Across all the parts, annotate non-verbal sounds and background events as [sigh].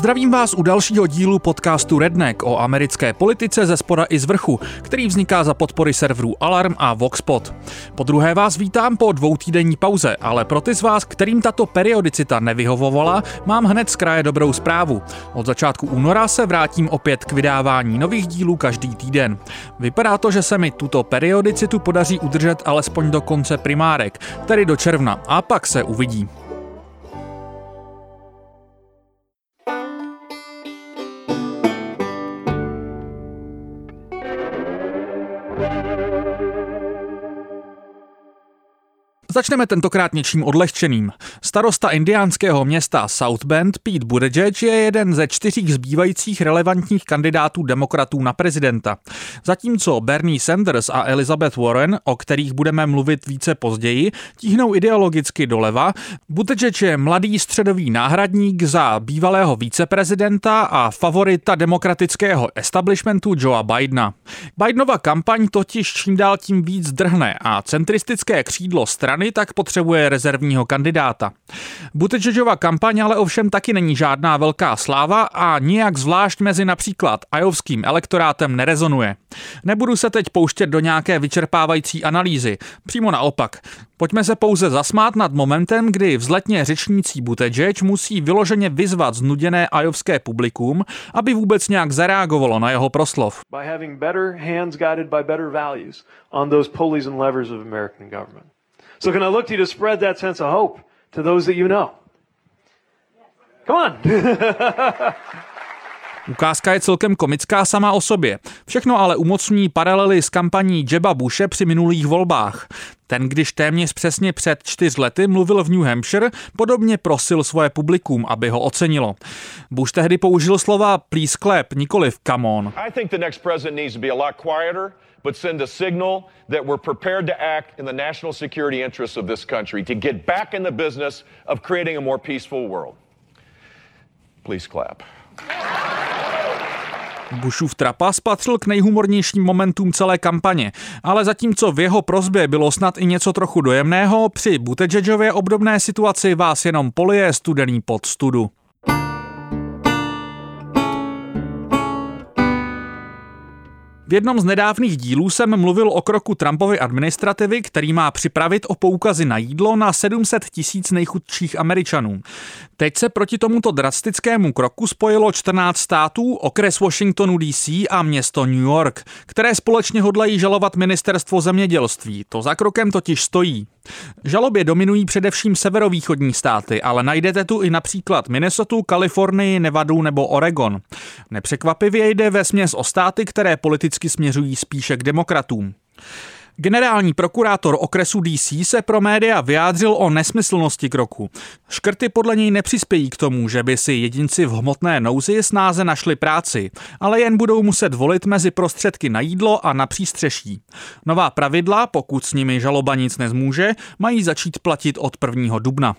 Zdravím vás u dalšího dílu podcastu Redneck o americké politice ze spoda i z vrchu, který vzniká za podpory serverů Alarm a Voxpot. Po druhé vás vítám po dvoutýdenní pauze, ale pro ty z vás, kterým tato periodicita nevyhovovala, mám hned z kraje dobrou zprávu. Od začátku února se vrátím opět k vydávání nových dílů každý týden. Vypadá to, že se mi tuto periodicitu podaří udržet alespoň do konce primárek, tedy do června, a pak se uvidí. Začneme tentokrát něčím odlehčeným. Starosta indiánského města South Bend Pete Buttigieg je jeden ze čtyřích zbývajících relevantních kandidátů demokratů na prezidenta. Zatímco Bernie Sanders a Elizabeth Warren, o kterých budeme mluvit více později, tíhnou ideologicky doleva, Buttigieg je mladý středový náhradník za bývalého víceprezidenta a favorita demokratického establishmentu Joea Bidena. Bidenova kampaň totiž čím dál tím víc drhne a centristické křídlo strany strany tak potřebuje rezervního kandidáta. Buttigiegova kampaň ale ovšem taky není žádná velká sláva a nijak zvlášť mezi například ajovským elektorátem nerezonuje. Nebudu se teď pouštět do nějaké vyčerpávající analýzy, přímo naopak. Pojďme se pouze zasmát nad momentem, kdy vzletně řečnící Buttigieg musí vyloženě vyzvat znuděné ajovské publikum, aby vůbec nějak zareagovalo na jeho proslov. By having better hands guided by better values on those pulleys and levers of American government. So can I look to you to spread that sense of hope to those that you know? Come on. [laughs] Ukázka je celkem komická sama o sobě. Všechno ale umocní paralely s kampaní Jeba Bushe při minulých volbách. Ten, když téměř přesně před čtyř lety mluvil v New Hampshire, podobně prosil svoje publikum, aby ho ocenilo. Bush tehdy použil slova please clap, nikoliv come on. I think the next president needs to be a lot quieter but send a signal that we're prepared to act in the national security interests of this country to get back in the business of creating a more peaceful world. Please clap. Bushův trapas patřil k nejhumornějším momentům celé kampaně, ale zatímco v jeho prozbě bylo snad i něco trochu dojemného, při Buttigiegově obdobné situaci vás jenom polije studený pod studu. V jednom z nedávných dílů jsem mluvil o kroku Trumpovy administrativy, který má připravit o poukazy na jídlo na 700 tisíc nejchudších Američanů. Teď se proti tomuto drastickému kroku spojilo 14 států, okres Washingtonu DC a město New York, které společně hodlají žalovat ministerstvo zemědělství. To za krokem totiž stojí. Žalobě dominují především severovýchodní státy, ale najdete tu i například Minnesota, Kalifornii, Nevadu nebo Oregon. Nepřekvapivě jde ve směs o státy, které politicky směřují spíše k demokratům. Generální prokurátor okresu DC se pro média vyjádřil o nesmyslnosti kroku. Škrty podle něj nepřispějí k tomu, že by si jedinci v hmotné nouzi snáze našli práci, ale jen budou muset volit mezi prostředky na jídlo a na přístřeší. Nová pravidla, pokud s nimi žaloba nic nezmůže, mají začít platit od 1. dubna.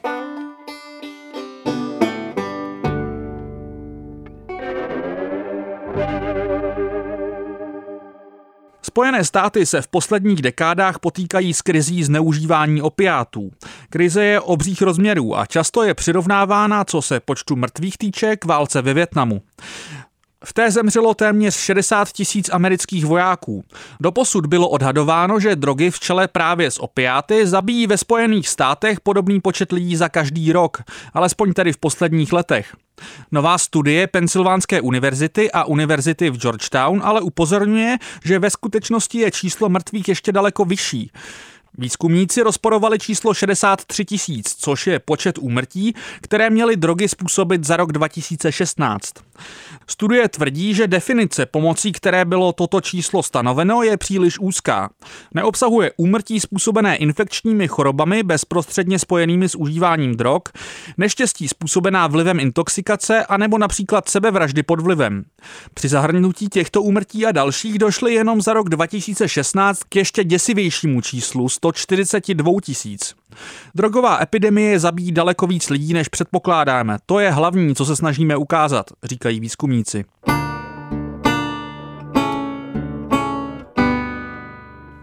Spojené státy se v posledních dekádách potýkají s krizí zneužívání opiátů. Krize je obřích rozměrů a často je přirovnávána, co se počtu mrtvých týče, k válce ve Větnamu. V té zemřelo téměř 60 tisíc amerických vojáků. Doposud bylo odhadováno, že drogy v čele právě s opiáty zabíjí ve Spojených státech podobný počet lidí za každý rok, alespoň tedy v posledních letech. Nová studie Pensylvánské univerzity a univerzity v Georgetown ale upozorňuje, že ve skutečnosti je číslo mrtvých ještě daleko vyšší. Výzkumníci rozporovali číslo 63 tisíc, což je počet úmrtí, které měly drogy způsobit za rok 2016. Studie tvrdí, že definice, pomocí které bylo toto číslo stanoveno, je příliš úzká. Neobsahuje úmrtí způsobené infekčními chorobami bezprostředně spojenými s užíváním drog, neštěstí způsobená vlivem intoxikace anebo například sebevraždy pod vlivem. Při zahrnutí těchto úmrtí a dalších došly jenom za rok 2016 k ještě děsivějšímu číslu 142 tisíc. Drogová epidemie zabíjí daleko víc lidí, než předpokládáme. To je hlavní, co se snažíme ukázat, říkají výzkumníci.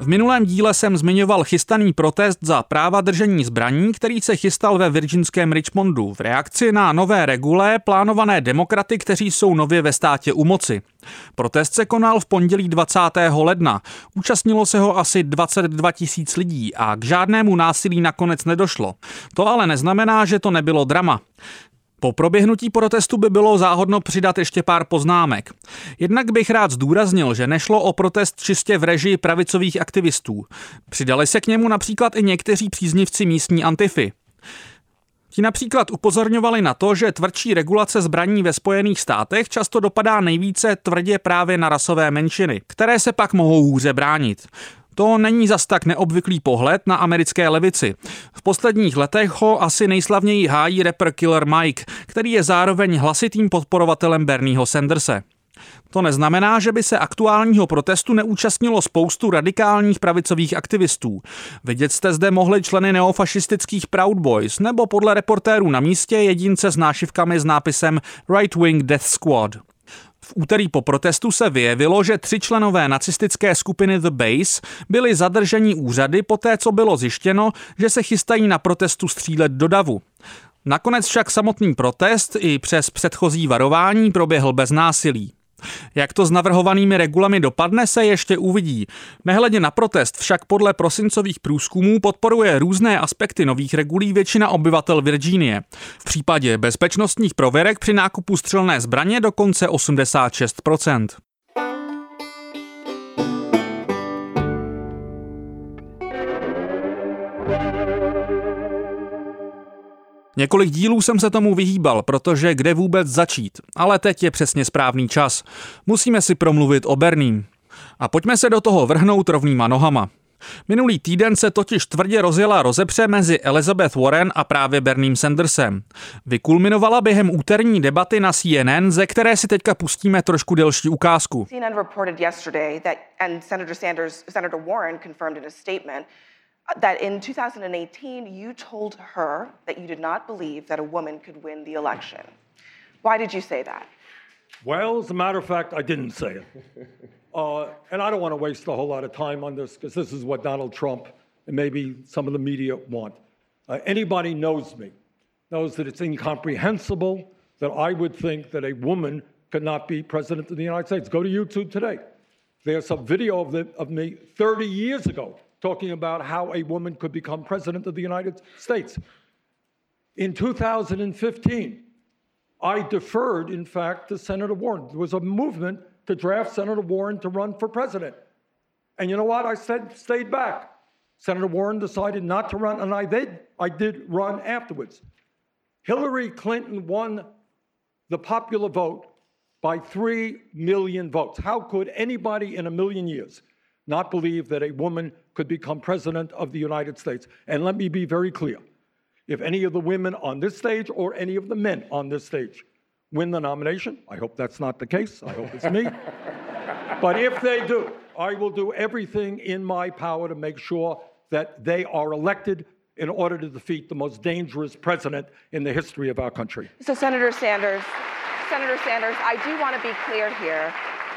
V minulém díle jsem zmiňoval chystaný protest za práva držení zbraní, který se chystal ve virginském Richmondu v reakci na nové regule plánované demokraty, kteří jsou nově ve státě u moci. Protest se konal v pondělí 20. ledna. Účastnilo se ho asi 22 tisíc lidí a k žádnému násilí nakonec nedošlo. To ale neznamená, že to nebylo drama. Po proběhnutí protestu by bylo záhodno přidat ještě pár poznámek. Jednak bych rád zdůraznil, že nešlo o protest čistě v režii pravicových aktivistů. Přidali se k němu například i někteří příznivci místní antify. Ti například upozorňovali na to, že tvrdší regulace zbraní ve Spojených státech často dopadá nejvíce tvrdě právě na rasové menšiny, které se pak mohou hůře bránit. To není zas tak neobvyklý pohled na americké levici. V posledních letech ho asi nejslavněji hájí rapper Killer Mike, který je zároveň hlasitým podporovatelem Bernieho Sanderse. To neznamená, že by se aktuálního protestu neúčastnilo spoustu radikálních pravicových aktivistů. Vidět jste zde mohli členy neofašistických Proud Boys nebo podle reportérů na místě jedince s nášivkami s nápisem Right Wing Death Squad. V úterý po protestu se vyjevilo, že tři členové nacistické skupiny The Base byli zadrženi úřady poté, co bylo zjištěno, že se chystají na protestu střílet do davu. Nakonec však samotný protest i přes předchozí varování proběhl bez násilí. Jak to s navrhovanými regulami dopadne, se ještě uvidí. Nehledě na protest však podle prosincových průzkumů podporuje různé aspekty nových regulí většina obyvatel Virginie. V případě bezpečnostních prověrek při nákupu střelné zbraně dokonce 86 Několik dílů jsem se tomu vyhýbal, protože kde vůbec začít. Ale teď je přesně správný čas. Musíme si promluvit o Berním. A pojďme se do toho vrhnout rovnýma nohama. Minulý týden se totiž tvrdě rozjela rozepře mezi Elizabeth Warren a právě Berným Sandersem. Vykulminovala během úterní debaty na CNN, ze které si teďka pustíme trošku delší ukázku. CNN reported yesterday that and Senator Sanders, Senator Warren confirmed in a statement that in 2018 you told her that you did not believe that a woman could win the election. Why did you say that? Well, as a matter of fact, I didn't say it. Uh, and I don't want to waste a whole lot of time on this because this is what Donald Trump and maybe some of the media want. Uh, anybody knows me knows that it's incomprehensible that I would think that a woman could not be president of the United States. Go to YouTube today. There's a video of, the, of me 30 years ago talking about how a woman could become president of the United States. In 2015, I deferred, in fact, to Senator Warren. There was a movement to draft Senator Warren to run for president. And you know what? I said, stayed back. Senator Warren decided not to run, and I did. I did run afterwards. Hillary Clinton won the popular vote by 3 million votes. How could anybody in a million years not believe that a woman could become president of the United States. And let me be very clear if any of the women on this stage or any of the men on this stage win the nomination, I hope that's not the case. I hope it's me. [laughs] but if they do, I will do everything in my power to make sure that they are elected in order to defeat the most dangerous president in the history of our country. So, Senator Sanders, Senator Sanders, I do want to be clear here.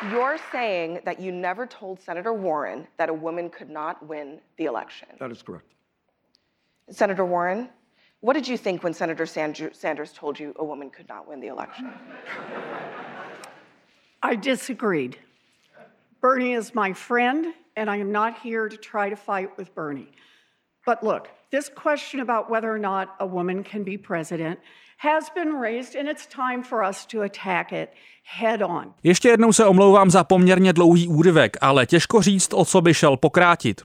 You're saying that you never told Senator Warren that a woman could not win the election. That is correct. Senator Warren, what did you think when Senator Sanders told you a woman could not win the election? I disagreed. Bernie is my friend, and I am not here to try to fight with Bernie. But look, this question about whether or not a woman can be president has been raised, and it's time for us to attack it head on. Ještě jednou se omlouvám za poměrně dlouhý úryvek, ale těžko říct, o co by šel pokrátit.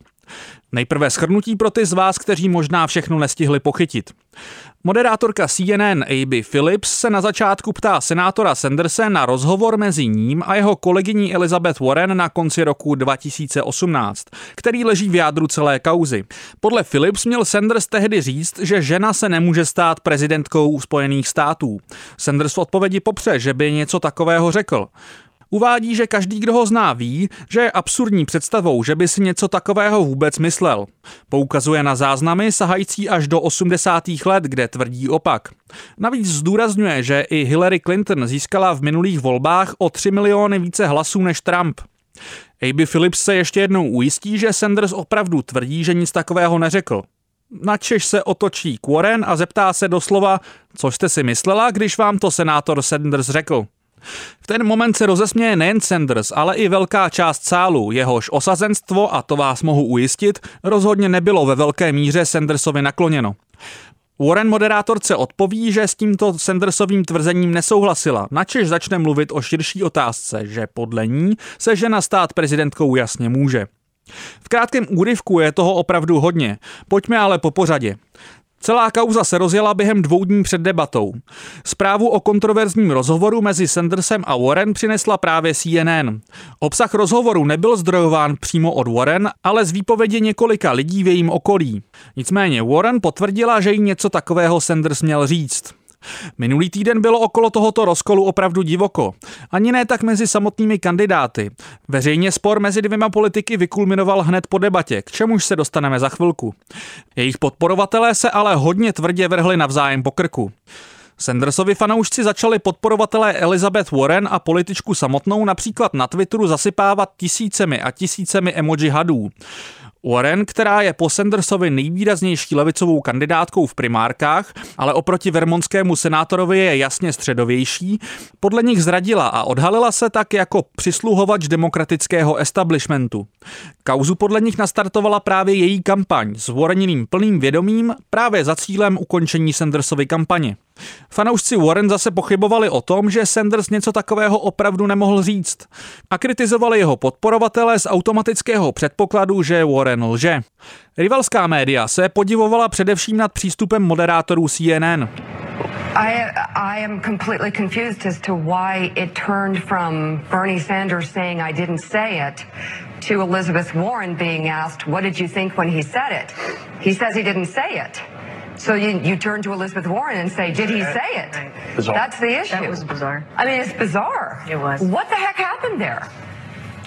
Nejprve schrnutí pro ty z vás, kteří možná všechno nestihli pochytit. Moderátorka CNN Aby Phillips se na začátku ptá senátora Sanderse na rozhovor mezi ním a jeho kolegyní Elizabeth Warren na konci roku 2018, který leží v jádru celé kauzy. Podle Phillips měl Sanders tehdy říct, že žena se nemůže stát prezidentkou Spojených států. Sanders v odpovědi popře, že by něco takového řekl. Uvádí, že každý, kdo ho zná, ví, že je absurdní představou, že by si něco takového vůbec myslel. Poukazuje na záznamy sahající až do 80. let, kde tvrdí opak. Navíc zdůrazňuje, že i Hillary Clinton získala v minulých volbách o 3 miliony více hlasů než Trump. A.B. Phillips se ještě jednou ujistí, že Sanders opravdu tvrdí, že nic takového neřekl. Načež se otočí k Warren a zeptá se doslova, co jste si myslela, když vám to senátor Sanders řekl. V ten moment se rozesměje nejen Sanders, ale i velká část sálu, jehož osazenstvo, a to vás mohu ujistit, rozhodně nebylo ve velké míře Sandersovi nakloněno. Warren moderátorce odpoví, že s tímto Sandersovým tvrzením nesouhlasila, načež začne mluvit o širší otázce, že podle ní se žena stát prezidentkou jasně může. V krátkém úryvku je toho opravdu hodně. Pojďme ale po pořadě. Celá kauza se rozjela během dvou dní před debatou. Zprávu o kontroverzním rozhovoru mezi Sandersem a Warren přinesla právě CNN. Obsah rozhovoru nebyl zdrojován přímo od Warren, ale z výpovědi několika lidí v jejím okolí. Nicméně Warren potvrdila, že jí něco takového Sanders měl říct. Minulý týden bylo okolo tohoto rozkolu opravdu divoko. Ani ne tak mezi samotnými kandidáty. Veřejně spor mezi dvěma politiky vykulminoval hned po debatě, k čemuž se dostaneme za chvilku. Jejich podporovatelé se ale hodně tvrdě vrhli navzájem po krku. Sandersovi fanoušci začali podporovatelé Elizabeth Warren a političku samotnou například na Twitteru zasypávat tisícemi a tisícemi emoji hadů. Warren, která je po Sandersovi nejvýraznější levicovou kandidátkou v primárkách, ale oproti vermonskému senátorovi je jasně středovější, podle nich zradila a odhalila se tak jako přisluhovač demokratického establishmentu. Kauzu podle nich nastartovala právě její kampaň s Warreniným plným vědomím právě za cílem ukončení Sandersovy kampaně. Fanoušci Warren zase pochybovali o tom, že Sanders něco takového opravdu nemohl říct a kritizovali jeho podporovatele z automatického předpokladu, že Warren lže. Rivalská média se podivovala především nad přístupem moderátorů CNN. I, I am completely confused as to why it turned from Bernie Sanders saying I didn't say it to Elizabeth Warren being asked, What did you think when he said it? He says he didn't say it. So you, you turn to Elizabeth Warren and say, did he say it? Bizarre. That's the issue. That was bizarre. I mean, it's bizarre. It was. What the heck happened there?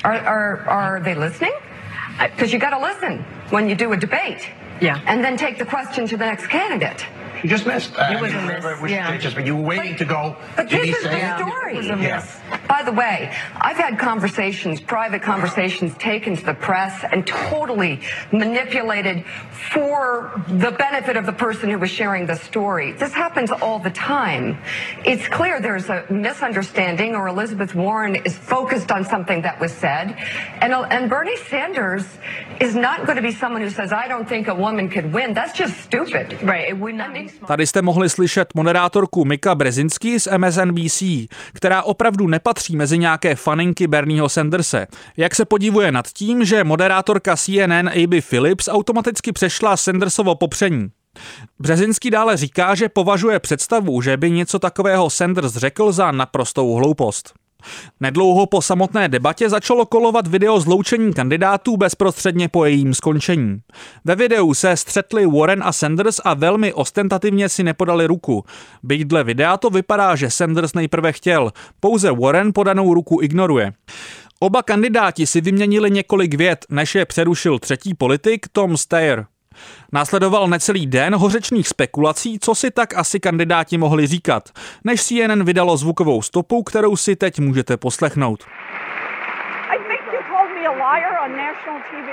Are, are, are they listening? Because you got to listen when you do a debate. Yeah. And then take the question to the next candidate. You just missed. It was a miss, We should yeah. just, but you were waiting to go. But Did this he is say the it? story. It was a miss. By the way, I've had conversations, private conversations taken to the press and totally manipulated for the benefit of the person who was sharing the story. This happens all the time. It's clear there's a misunderstanding or Elizabeth Warren is focused on something that was said. And, and Bernie Sanders is not going to be someone who says, I don't think a woman could win. That's just stupid. Right. It would not be Tady jste mohli slyšet moderátorku Mika Brezinski z MSNBC, která opravdu nepatří mezi nějaké faninky Bernieho Sanderse. Jak se podivuje nad tím, že moderátorka CNN A.B. Phillips automaticky přešla Sandersovo popření. Březinský dále říká, že považuje představu, že by něco takového Sanders řekl za naprostou hloupost. Nedlouho po samotné debatě začalo kolovat video zloučení kandidátů bezprostředně po jejím skončení. Ve videu se střetli Warren a Sanders a velmi ostentativně si nepodali ruku. Byť dle videa to vypadá, že Sanders nejprve chtěl, pouze Warren podanou ruku ignoruje. Oba kandidáti si vyměnili několik vět, než je přerušil třetí politik Tom Steyer. Následoval necelý den hořečných spekulací, co si tak asi kandidáti mohli říkat, než CNN vydalo zvukovou stopu, kterou si teď můžete poslechnout. I think you called me a liar on national TV.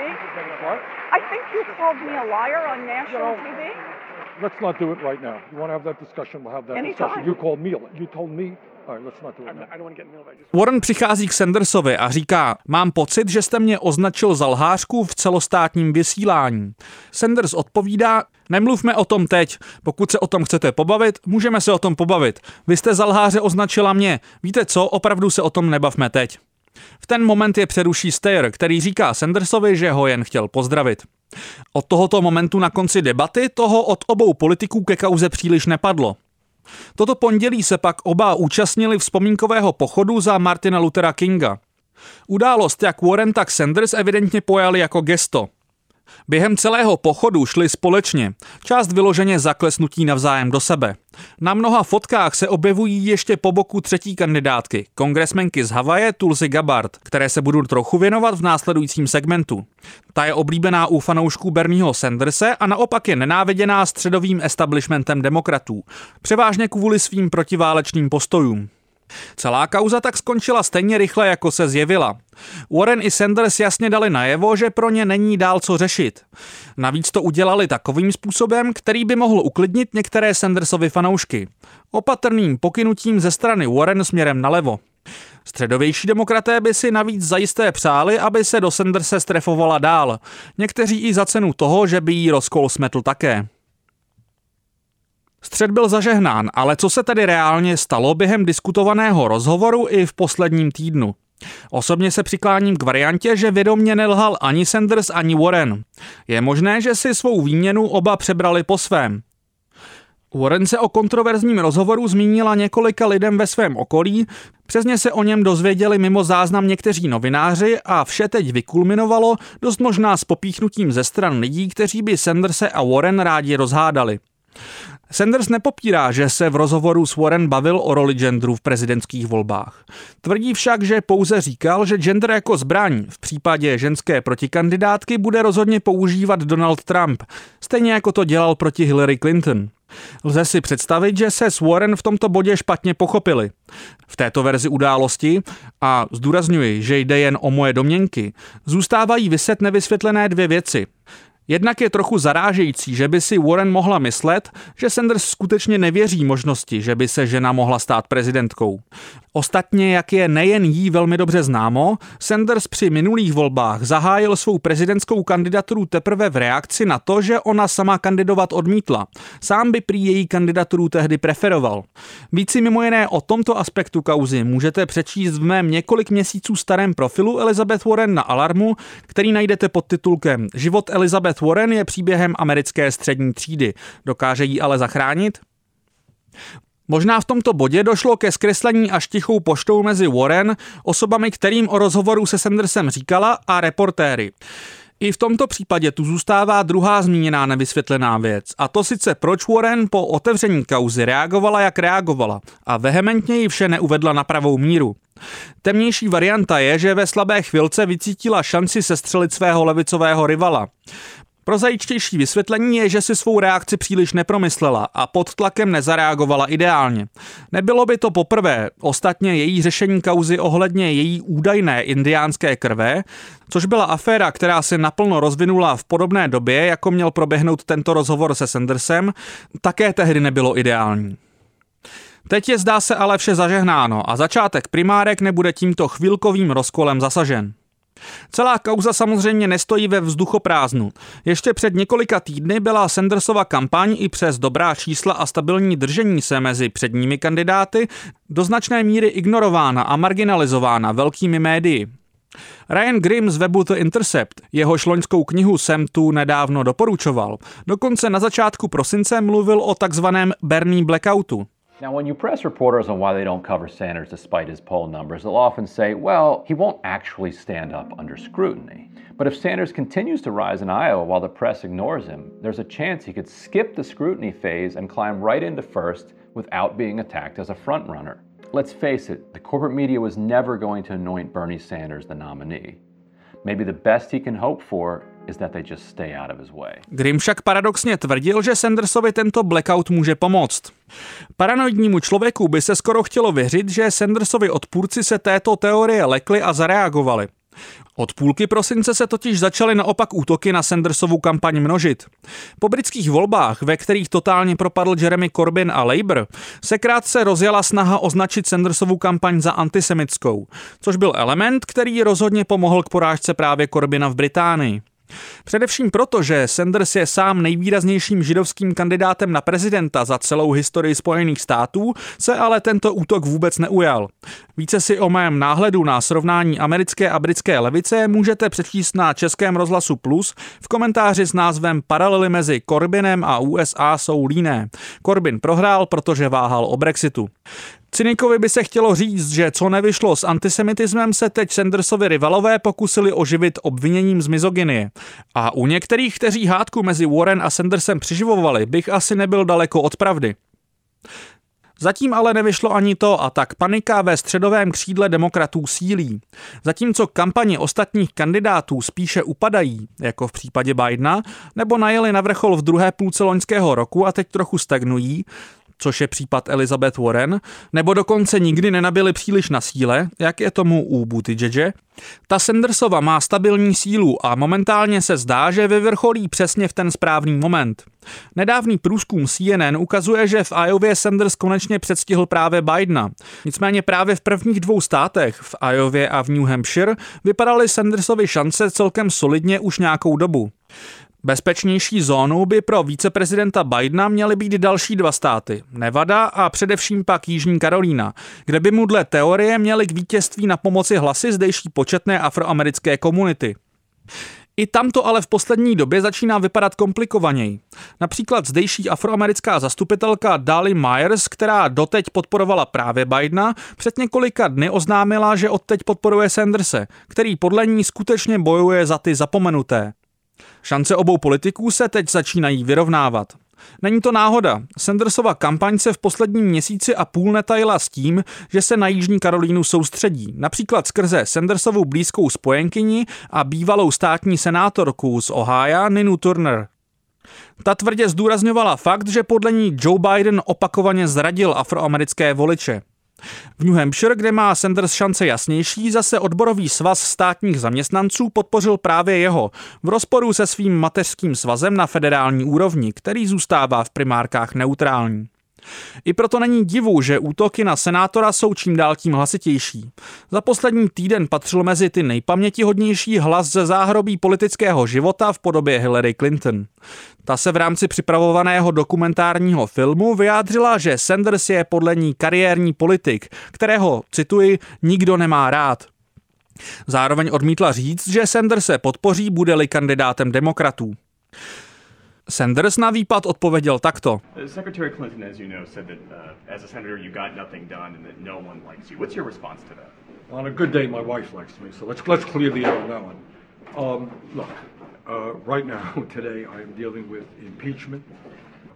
What? I think you called me a liar on national No. TV. Let's not do it right now. You want to have that discussion, we'll have that Anytime. discussion. You called me, you told me, Warren přichází k Sandersovi a říká, mám pocit, že jste mě označil za lhářku v celostátním vysílání. Sanders odpovídá, nemluvme o tom teď, pokud se o tom chcete pobavit, můžeme se o tom pobavit. Vy jste za lháře označila mě, víte co, opravdu se o tom nebavme teď. V ten moment je přeruší Steyer, který říká Sandersovi, že ho jen chtěl pozdravit. Od tohoto momentu na konci debaty toho od obou politiků ke kauze příliš nepadlo. Toto pondělí se pak oba účastnili vzpomínkového pochodu za Martina Luthera Kinga. Událost jak Warren, tak Sanders evidentně pojali jako gesto. Během celého pochodu šli společně, část vyloženě zaklesnutí navzájem do sebe. Na mnoha fotkách se objevují ještě po boku třetí kandidátky, kongresmenky z Havaje Tulsi Gabbard, které se budu trochu věnovat v následujícím segmentu. Ta je oblíbená u fanoušků Bernieho Sanderse a naopak je nenáviděná středovým establishmentem demokratů, převážně kvůli svým protiválečným postojům. Celá kauza tak skončila stejně rychle, jako se zjevila. Warren i Sanders jasně dali najevo, že pro ně není dál co řešit. Navíc to udělali takovým způsobem, který by mohl uklidnit některé Sandersovy fanoušky. Opatrným pokynutím ze strany Warren směrem nalevo. Středovější demokraté by si navíc zajisté přáli, aby se do Sanderse strefovala dál. Někteří i za cenu toho, že by jí rozkol smetl také. Střed byl zažehnán, ale co se tedy reálně stalo během diskutovaného rozhovoru i v posledním týdnu? Osobně se přikláním k variantě, že vědomně nelhal ani Sanders, ani Warren. Je možné, že si svou výměnu oba přebrali po svém. Warren se o kontroverzním rozhovoru zmínila několika lidem ve svém okolí, přesně se o něm dozvěděli mimo záznam někteří novináři a vše teď vykulminovalo dost možná s popíchnutím ze stran lidí, kteří by Sanderse a Warren rádi rozhádali. Sanders nepopírá, že se v rozhovoru s Warren bavil o roli genderu v prezidentských volbách. Tvrdí však, že pouze říkal, že gender jako zbraň v případě ženské protikandidátky bude rozhodně používat Donald Trump, stejně jako to dělal proti Hillary Clinton. Lze si představit, že se s Warren v tomto bodě špatně pochopili. V této verzi události, a zdůrazňuji, že jde jen o moje domněnky, zůstávají vyset nevysvětlené dvě věci. Jednak je trochu zarážející, že by si Warren mohla myslet, že Sanders skutečně nevěří možnosti, že by se žena mohla stát prezidentkou. Ostatně, jak je nejen jí velmi dobře známo, Sanders při minulých volbách zahájil svou prezidentskou kandidaturu teprve v reakci na to, že ona sama kandidovat odmítla. Sám by prý její kandidaturu tehdy preferoval. Víc si mimo jiné o tomto aspektu kauzy můžete přečíst v mém několik měsíců starém profilu Elizabeth Warren na Alarmu, který najdete pod titulkem Život Elizabeth Warren je příběhem americké střední třídy. Dokáže ji ale zachránit? Možná v tomto bodě došlo ke zkreslení až tichou poštou mezi Warren, osobami, kterým o rozhovoru se Sandersem říkala, a reportéry. I v tomto případě tu zůstává druhá zmíněná nevysvětlená věc, a to sice proč Warren po otevření kauzy reagovala, jak reagovala a vehementně ji vše neuvedla na pravou míru. Temnější varianta je, že ve slabé chvilce vycítila šanci sestřelit svého levicového rivala. Prozajíčtější vysvětlení je, že si svou reakci příliš nepromyslela a pod tlakem nezareagovala ideálně. Nebylo by to poprvé, ostatně její řešení kauzy ohledně její údajné indiánské krve, což byla aféra, která se naplno rozvinula v podobné době, jako měl proběhnout tento rozhovor se Sandersem, také tehdy nebylo ideální. Teď je zdá se ale vše zažehnáno a začátek primárek nebude tímto chvilkovým rozkolem zasažen. Celá kauza samozřejmě nestojí ve vzduchoprázdnu. Ještě před několika týdny byla Sandersova kampaň i přes dobrá čísla a stabilní držení se mezi předními kandidáty do značné míry ignorována a marginalizována velkými médii. Ryan Grimm z webu The Intercept jeho šloňskou knihu Sem tu nedávno doporučoval. Dokonce na začátku prosince mluvil o takzvaném Bernie Blackoutu. Now, when you press reporters on why they don't cover Sanders despite his poll numbers, they'll often say, well, he won't actually stand up under scrutiny. But if Sanders continues to rise in Iowa while the press ignores him, there's a chance he could skip the scrutiny phase and climb right into first without being attacked as a frontrunner. Let's face it, the corporate media was never going to anoint Bernie Sanders the nominee. Maybe the best he can hope for Grimm však paradoxně tvrdil, že Sandersovi tento blackout může pomoct. Paranoidnímu člověku by se skoro chtělo věřit, že Sandersovi odpůrci se této teorie lekli a zareagovali. Od půlky prosince se totiž začaly naopak útoky na Sandersovu kampaň množit. Po britských volbách, ve kterých totálně propadl Jeremy Corbyn a Labour, se krátce rozjela snaha označit Sandersovu kampaň za antisemitskou, což byl element, který rozhodně pomohl k porážce právě Corbyna v Británii. Především proto, že Sanders je sám nejvýraznějším židovským kandidátem na prezidenta za celou historii Spojených států, se ale tento útok vůbec neujal. Více si o mém náhledu na srovnání americké a britské levice můžete přečíst na Českém rozhlasu Plus v komentáři s názvem Paralely mezi Corbynem a USA jsou líné. Corbyn prohrál, protože váhal o Brexitu. Cynikovi by se chtělo říct, že co nevyšlo s antisemitismem, se teď Sandersovi rivalové pokusili oživit obviněním z mizoginie. A u některých, kteří hádku mezi Warren a Sandersem přiživovali, bych asi nebyl daleko od pravdy. Zatím ale nevyšlo ani to a tak panika ve středovém křídle demokratů sílí. Zatímco kampaně ostatních kandidátů spíše upadají, jako v případě Bidena, nebo najeli na vrchol v druhé půlce loňského roku a teď trochu stagnují, což je případ Elizabeth Warren, nebo dokonce nikdy nenabili příliš na síle, jak je tomu u Buttigege, ta Sandersova má stabilní sílu a momentálně se zdá, že vyvrcholí přesně v ten správný moment. Nedávný průzkum CNN ukazuje, že v Iově Sanders konečně předstihl právě Bidena. Nicméně právě v prvních dvou státech, v Iově a v New Hampshire, vypadaly Sandersovi šance celkem solidně už nějakou dobu. Bezpečnější zónou by pro viceprezidenta Bidena měly být další dva státy, Nevada a především pak Jižní Karolína, kde by mu dle teorie měly k vítězství na pomoci hlasy zdejší početné afroamerické komunity. I tam to ale v poslední době začíná vypadat komplikovaněji. Například zdejší afroamerická zastupitelka Dali Myers, která doteď podporovala právě Bidena, před několika dny oznámila, že odteď podporuje Sanderse, který podle ní skutečně bojuje za ty zapomenuté. Šance obou politiků se teď začínají vyrovnávat. Není to náhoda. Sandersova kampaň se v posledním měsíci a půl netajila s tím, že se na Jižní Karolínu soustředí, například skrze Sandersovou blízkou spojenkyni a bývalou státní senátorku z Ohio Ninu Turner. Ta tvrdě zdůrazňovala fakt, že podle ní Joe Biden opakovaně zradil afroamerické voliče. V New Hampshire, kde má Sanders šance jasnější, zase odborový svaz státních zaměstnanců podpořil právě jeho, v rozporu se svým mateřským svazem na federální úrovni, který zůstává v primárkách neutrální. I proto není divu, že útoky na senátora jsou čím dál tím hlasitější. Za poslední týden patřil mezi ty nejpamětihodnější hlas ze záhrobí politického života v podobě Hillary Clinton. Ta se v rámci připravovaného dokumentárního filmu vyjádřila, že Sanders je podle ní kariérní politik, kterého, cituji, nikdo nemá rád. Zároveň odmítla říct, že Sanders se podpoří, bude-li kandidátem demokratů. Sanders na výpad odpověděl takto. Secretary Clinton, as you know, said that uh, as a senator you got nothing done and that no one likes you. What's your response to that? On a good day, my wife likes me, so let's let's clear the air on that one. Um, look, uh, right now, [laughs] today, I am dealing with impeachment.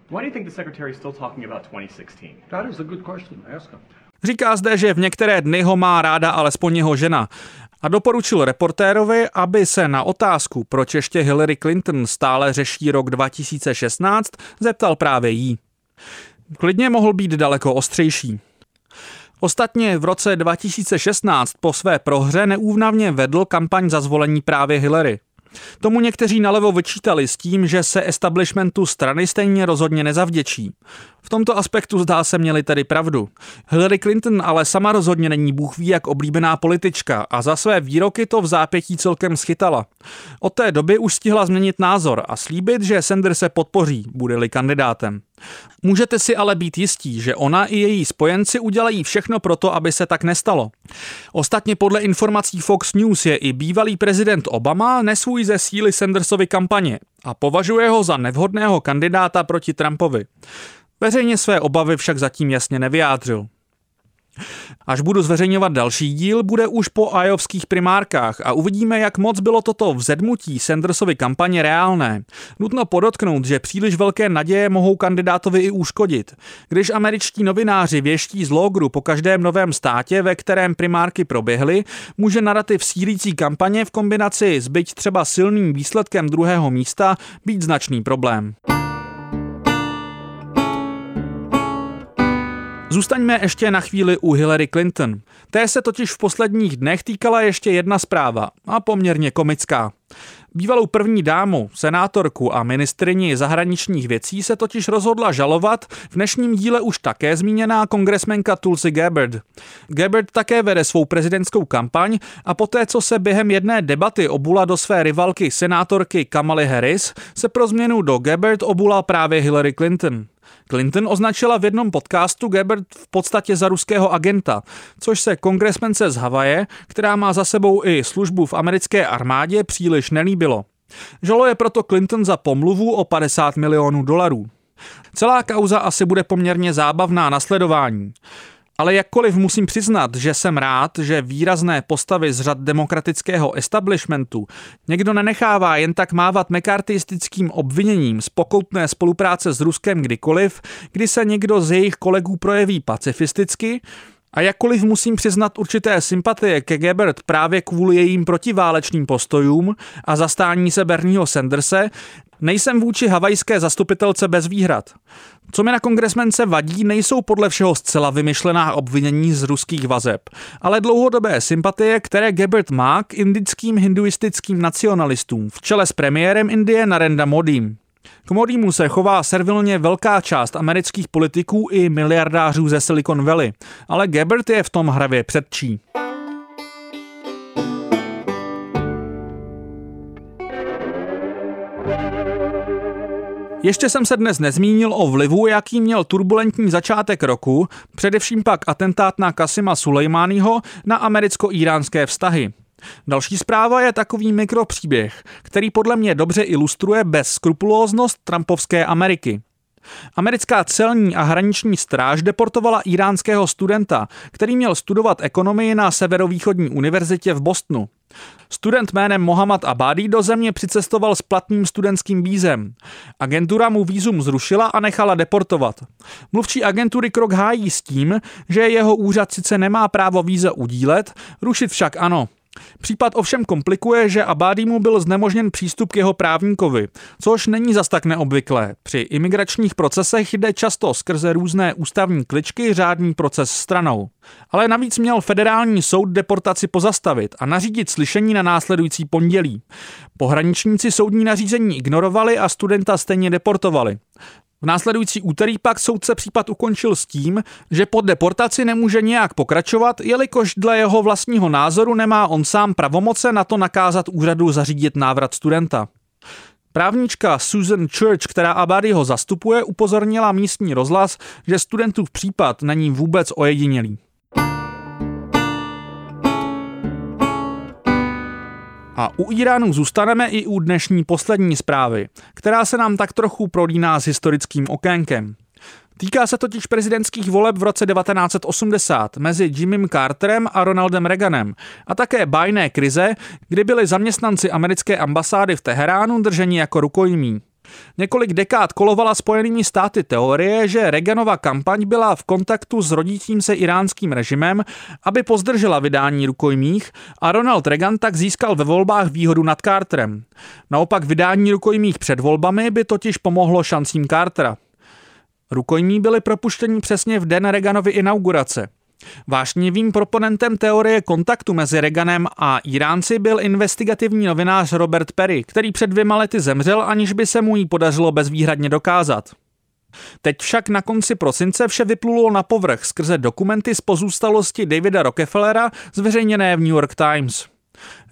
Why do you think the secretary is still talking about 2016? That is a good question. Ask him. Říká zde, že v některé dny ho má ráda alespoň jeho žena a doporučil reportérovi, aby se na otázku, proč ještě Hillary Clinton stále řeší rok 2016, zeptal právě jí. Klidně mohl být daleko ostřejší. Ostatně v roce 2016 po své prohře neúvnavně vedl kampaň za zvolení právě Hillary. Tomu někteří nalevo vyčítali s tím, že se establishmentu strany stejně rozhodně nezavděčí. V tomto aspektu zdá se měli tedy pravdu. Hillary Clinton ale sama rozhodně není bůh ví jak oblíbená politička a za své výroky to v zápětí celkem schytala. Od té doby už stihla změnit názor a slíbit, že Sanders se podpoří, bude-li kandidátem. Můžete si ale být jistí, že ona i její spojenci udělají všechno pro to, aby se tak nestalo. Ostatně podle informací Fox News je i bývalý prezident Obama nesvůj ze síly Sandersovy kampaně a považuje ho za nevhodného kandidáta proti Trumpovi. Veřejně své obavy však zatím jasně nevyjádřil. Až budu zveřejňovat další díl, bude už po ajovských primárkách a uvidíme, jak moc bylo toto vzedmutí Sandersovy kampaně reálné. Nutno podotknout, že příliš velké naděje mohou kandidátovi i uškodit. Když američtí novináři věští z logru po každém novém státě, ve kterém primárky proběhly, může narrativ sílící kampaně v kombinaci s byť třeba silným výsledkem druhého místa být značný problém. Zůstaňme ještě na chvíli u Hillary Clinton. Té se totiž v posledních dnech týkala ještě jedna zpráva, a poměrně komická. Bývalou první dámu, senátorku a ministrini zahraničních věcí se totiž rozhodla žalovat v dnešním díle už také zmíněná kongresmenka Tulsi Gabbard. Gabbard také vede svou prezidentskou kampaň a poté, co se během jedné debaty obula do své rivalky senátorky Kamaly Harris, se pro změnu do Gabbard obula právě Hillary Clinton. Clinton označila v jednom podcastu Gebert v podstatě za ruského agenta, což se kongresmence z Havaje, která má za sebou i službu v americké armádě, příliš nelíbilo. Žaluje proto Clinton za pomluvu o 50 milionů dolarů. Celá kauza asi bude poměrně zábavná na sledování. Ale jakkoliv musím přiznat, že jsem rád, že výrazné postavy z řad demokratického establishmentu někdo nenechává jen tak mávat mekartistickým obviněním z pokoutné spolupráce s Ruskem kdykoliv, kdy se někdo z jejich kolegů projeví pacifisticky, a jakkoliv musím přiznat určité sympatie ke Gebert právě kvůli jejím protiválečným postojům a zastání se Bernieho Sanderse, Nejsem vůči havajské zastupitelce bez výhrad. Co mi na kongresmence vadí, nejsou podle všeho zcela vymyšlená obvinění z ruských vazeb, ale dlouhodobé sympatie, které Gebert má k indickým hinduistickým nacionalistům v čele s premiérem Indie Narendra Modím. K Modímu se chová servilně velká část amerických politiků i miliardářů ze Silicon Valley, ale Gebert je v tom hravě předčí. Ještě jsem se dnes nezmínil o vlivu, jaký měl turbulentní začátek roku, především pak atentát na Kasima Sulejmányho na americko-iránské vztahy. Další zpráva je takový mikropříběh, který podle mě dobře ilustruje bezskrupulóznost Trumpovské Ameriky. Americká celní a hraniční stráž deportovala iránského studenta, který měl studovat ekonomii na Severovýchodní univerzitě v Bostonu. Student jménem Mohammad Abadi do země přicestoval s platným studentským vízem. Agentura mu vízum zrušila a nechala deportovat. Mluvčí agentury krok hájí s tím, že jeho úřad sice nemá právo víza udílet, rušit však ano. Případ ovšem komplikuje, že Abadimu byl znemožněn přístup k jeho právníkovi, což není zas tak neobvyklé. Při imigračních procesech jde často skrze různé ústavní kličky řádný proces stranou. Ale navíc měl federální soud deportaci pozastavit a nařídit slyšení na následující pondělí. Pohraničníci soudní nařízení ignorovali a studenta stejně deportovali. V následující úterý pak soudce případ ukončil s tím, že po deportaci nemůže nějak pokračovat, jelikož dle jeho vlastního názoru nemá on sám pravomoce na to nakázat úřadu zařídit návrat studenta. Právnička Susan Church, která Abadiho zastupuje, upozornila místní rozhlas, že studentův případ není vůbec ojedinělý. A u Iránu zůstaneme i u dnešní poslední zprávy, která se nám tak trochu prolíná s historickým okénkem. Týká se totiž prezidentských voleb v roce 1980 mezi Jimmym Carterem a Ronaldem Reaganem a také bajné krize, kdy byli zaměstnanci americké ambasády v Teheránu drženi jako rukojmí. Několik dekád kolovala spojenými státy teorie, že Reaganova kampaň byla v kontaktu s rodícím se iránským režimem, aby pozdržela vydání rukojmích a Ronald Reagan tak získal ve volbách výhodu nad Carterem. Naopak vydání rukojmích před volbami by totiž pomohlo šancím Cartera. Rukojmí byli propuštěni přesně v den Reaganovy inaugurace. Vášnivým proponentem teorie kontaktu mezi Reaganem a Iránci byl investigativní novinář Robert Perry, který před dvěma lety zemřel, aniž by se mu jí podařilo bezvýhradně dokázat. Teď však na konci prosince vše vyplulo na povrch skrze dokumenty z pozůstalosti Davida Rockefellera zveřejněné v New York Times.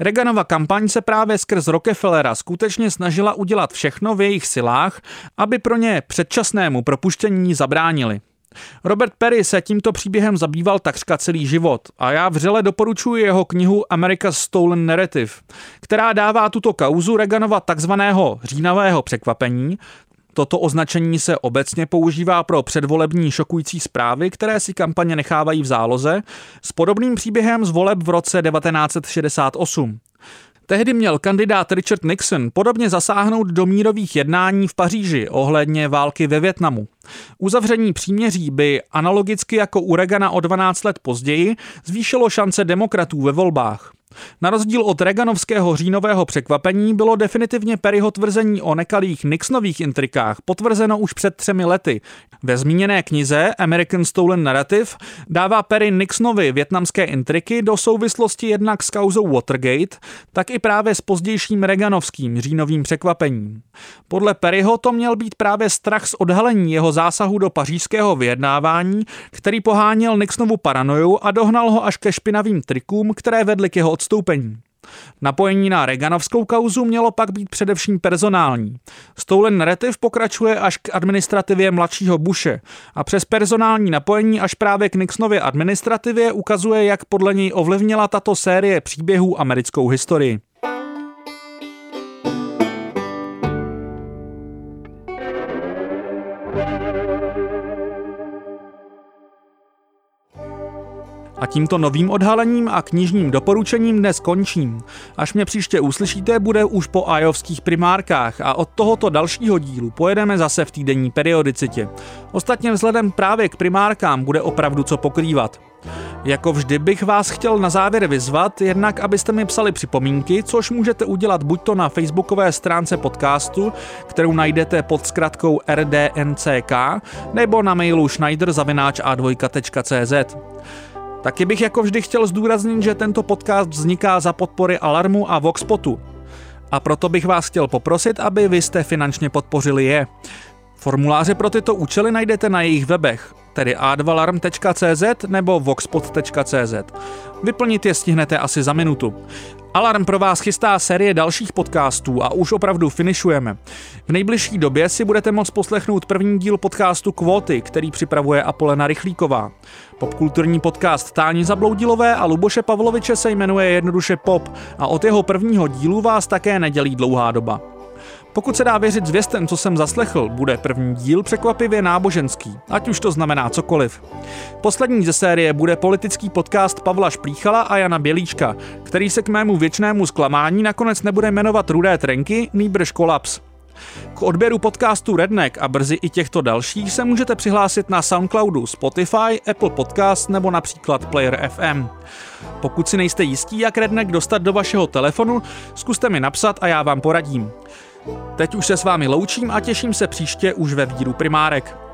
Reaganova kampaň se právě skrz Rockefellera skutečně snažila udělat všechno v jejich silách, aby pro ně předčasnému propuštění zabránili. Robert Perry se tímto příběhem zabýval takřka celý život a já vřele doporučuji jeho knihu America's Stolen Narrative, která dává tuto kauzu Reaganova takzvaného říjnového překvapení, Toto označení se obecně používá pro předvolební šokující zprávy, které si kampaně nechávají v záloze, s podobným příběhem z voleb v roce 1968. Tehdy měl kandidát Richard Nixon podobně zasáhnout do mírových jednání v Paříži ohledně války ve Větnamu. Uzavření příměří by analogicky jako u Reagana o 12 let později zvýšilo šance demokratů ve volbách. Na rozdíl od Reaganovského říjnového překvapení bylo definitivně Perryho tvrzení o nekalých Nixonových intrikách potvrzeno už před třemi lety. Ve zmíněné knize American Stolen Narrative dává Perry Nixonovi větnamské intriky do souvislosti jednak s kauzou Watergate, tak i právě s pozdějším Reaganovským říjnovým překvapením. Podle Perryho to měl být právě strach z odhalení jeho zásahu do pařížského vyjednávání, který poháněl Nixonovu paranoju a dohnal ho až ke špinavým trikům, které vedly k jeho odstoupení. Napojení na Reaganovskou kauzu mělo pak být především personální. Stolen narrativ pokračuje až k administrativě mladšího Bushe a přes personální napojení až právě k Nixonově administrativě ukazuje, jak podle něj ovlivnila tato série příběhů americkou historii. A tímto novým odhalením a knižním doporučením dnes končím. Až mě příště uslyšíte, bude už po ajovských primárkách a od tohoto dalšího dílu pojedeme zase v týdenní periodicitě. Ostatně vzhledem právě k primárkám bude opravdu co pokrývat. Jako vždy bych vás chtěl na závěr vyzvat, jednak abyste mi psali připomínky, což můžete udělat buď to na facebookové stránce podcastu, kterou najdete pod zkratkou rdnck, nebo na mailu schneider.a2.cz. Taky bych jako vždy chtěl zdůraznit, že tento podcast vzniká za podpory Alarmu a Voxpotu. A proto bych vás chtěl poprosit, aby vy jste finančně podpořili je. Formuláře pro tyto účely najdete na jejich webech, tedy a2alarm.cz nebo voxpod.cz. Vyplnit je stihnete asi za minutu. Alarm pro vás chystá série dalších podcastů a už opravdu finišujeme. V nejbližší době si budete moct poslechnout první díl podcastu Kvóty, který připravuje Apolena Rychlíková. Popkulturní podcast Táni Zabloudilové a Luboše Pavloviče se jmenuje jednoduše Pop a od jeho prvního dílu vás také nedělí dlouhá doba. Pokud se dá věřit zvěstem, co jsem zaslechl, bude první díl překvapivě náboženský, ať už to znamená cokoliv. Poslední ze série bude politický podcast Pavla Šplíchala a Jana Bělíčka, který se k mému věčnému zklamání nakonec nebude jmenovat Rudé trenky, nýbrž kolaps. K odběru podcastu Redneck a brzy i těchto dalších se můžete přihlásit na Soundcloudu, Spotify, Apple Podcast nebo například Player FM. Pokud si nejste jistí, jak Redneck dostat do vašeho telefonu, zkuste mi napsat a já vám poradím. Teď už se s vámi loučím a těším se příště už ve víru primárek.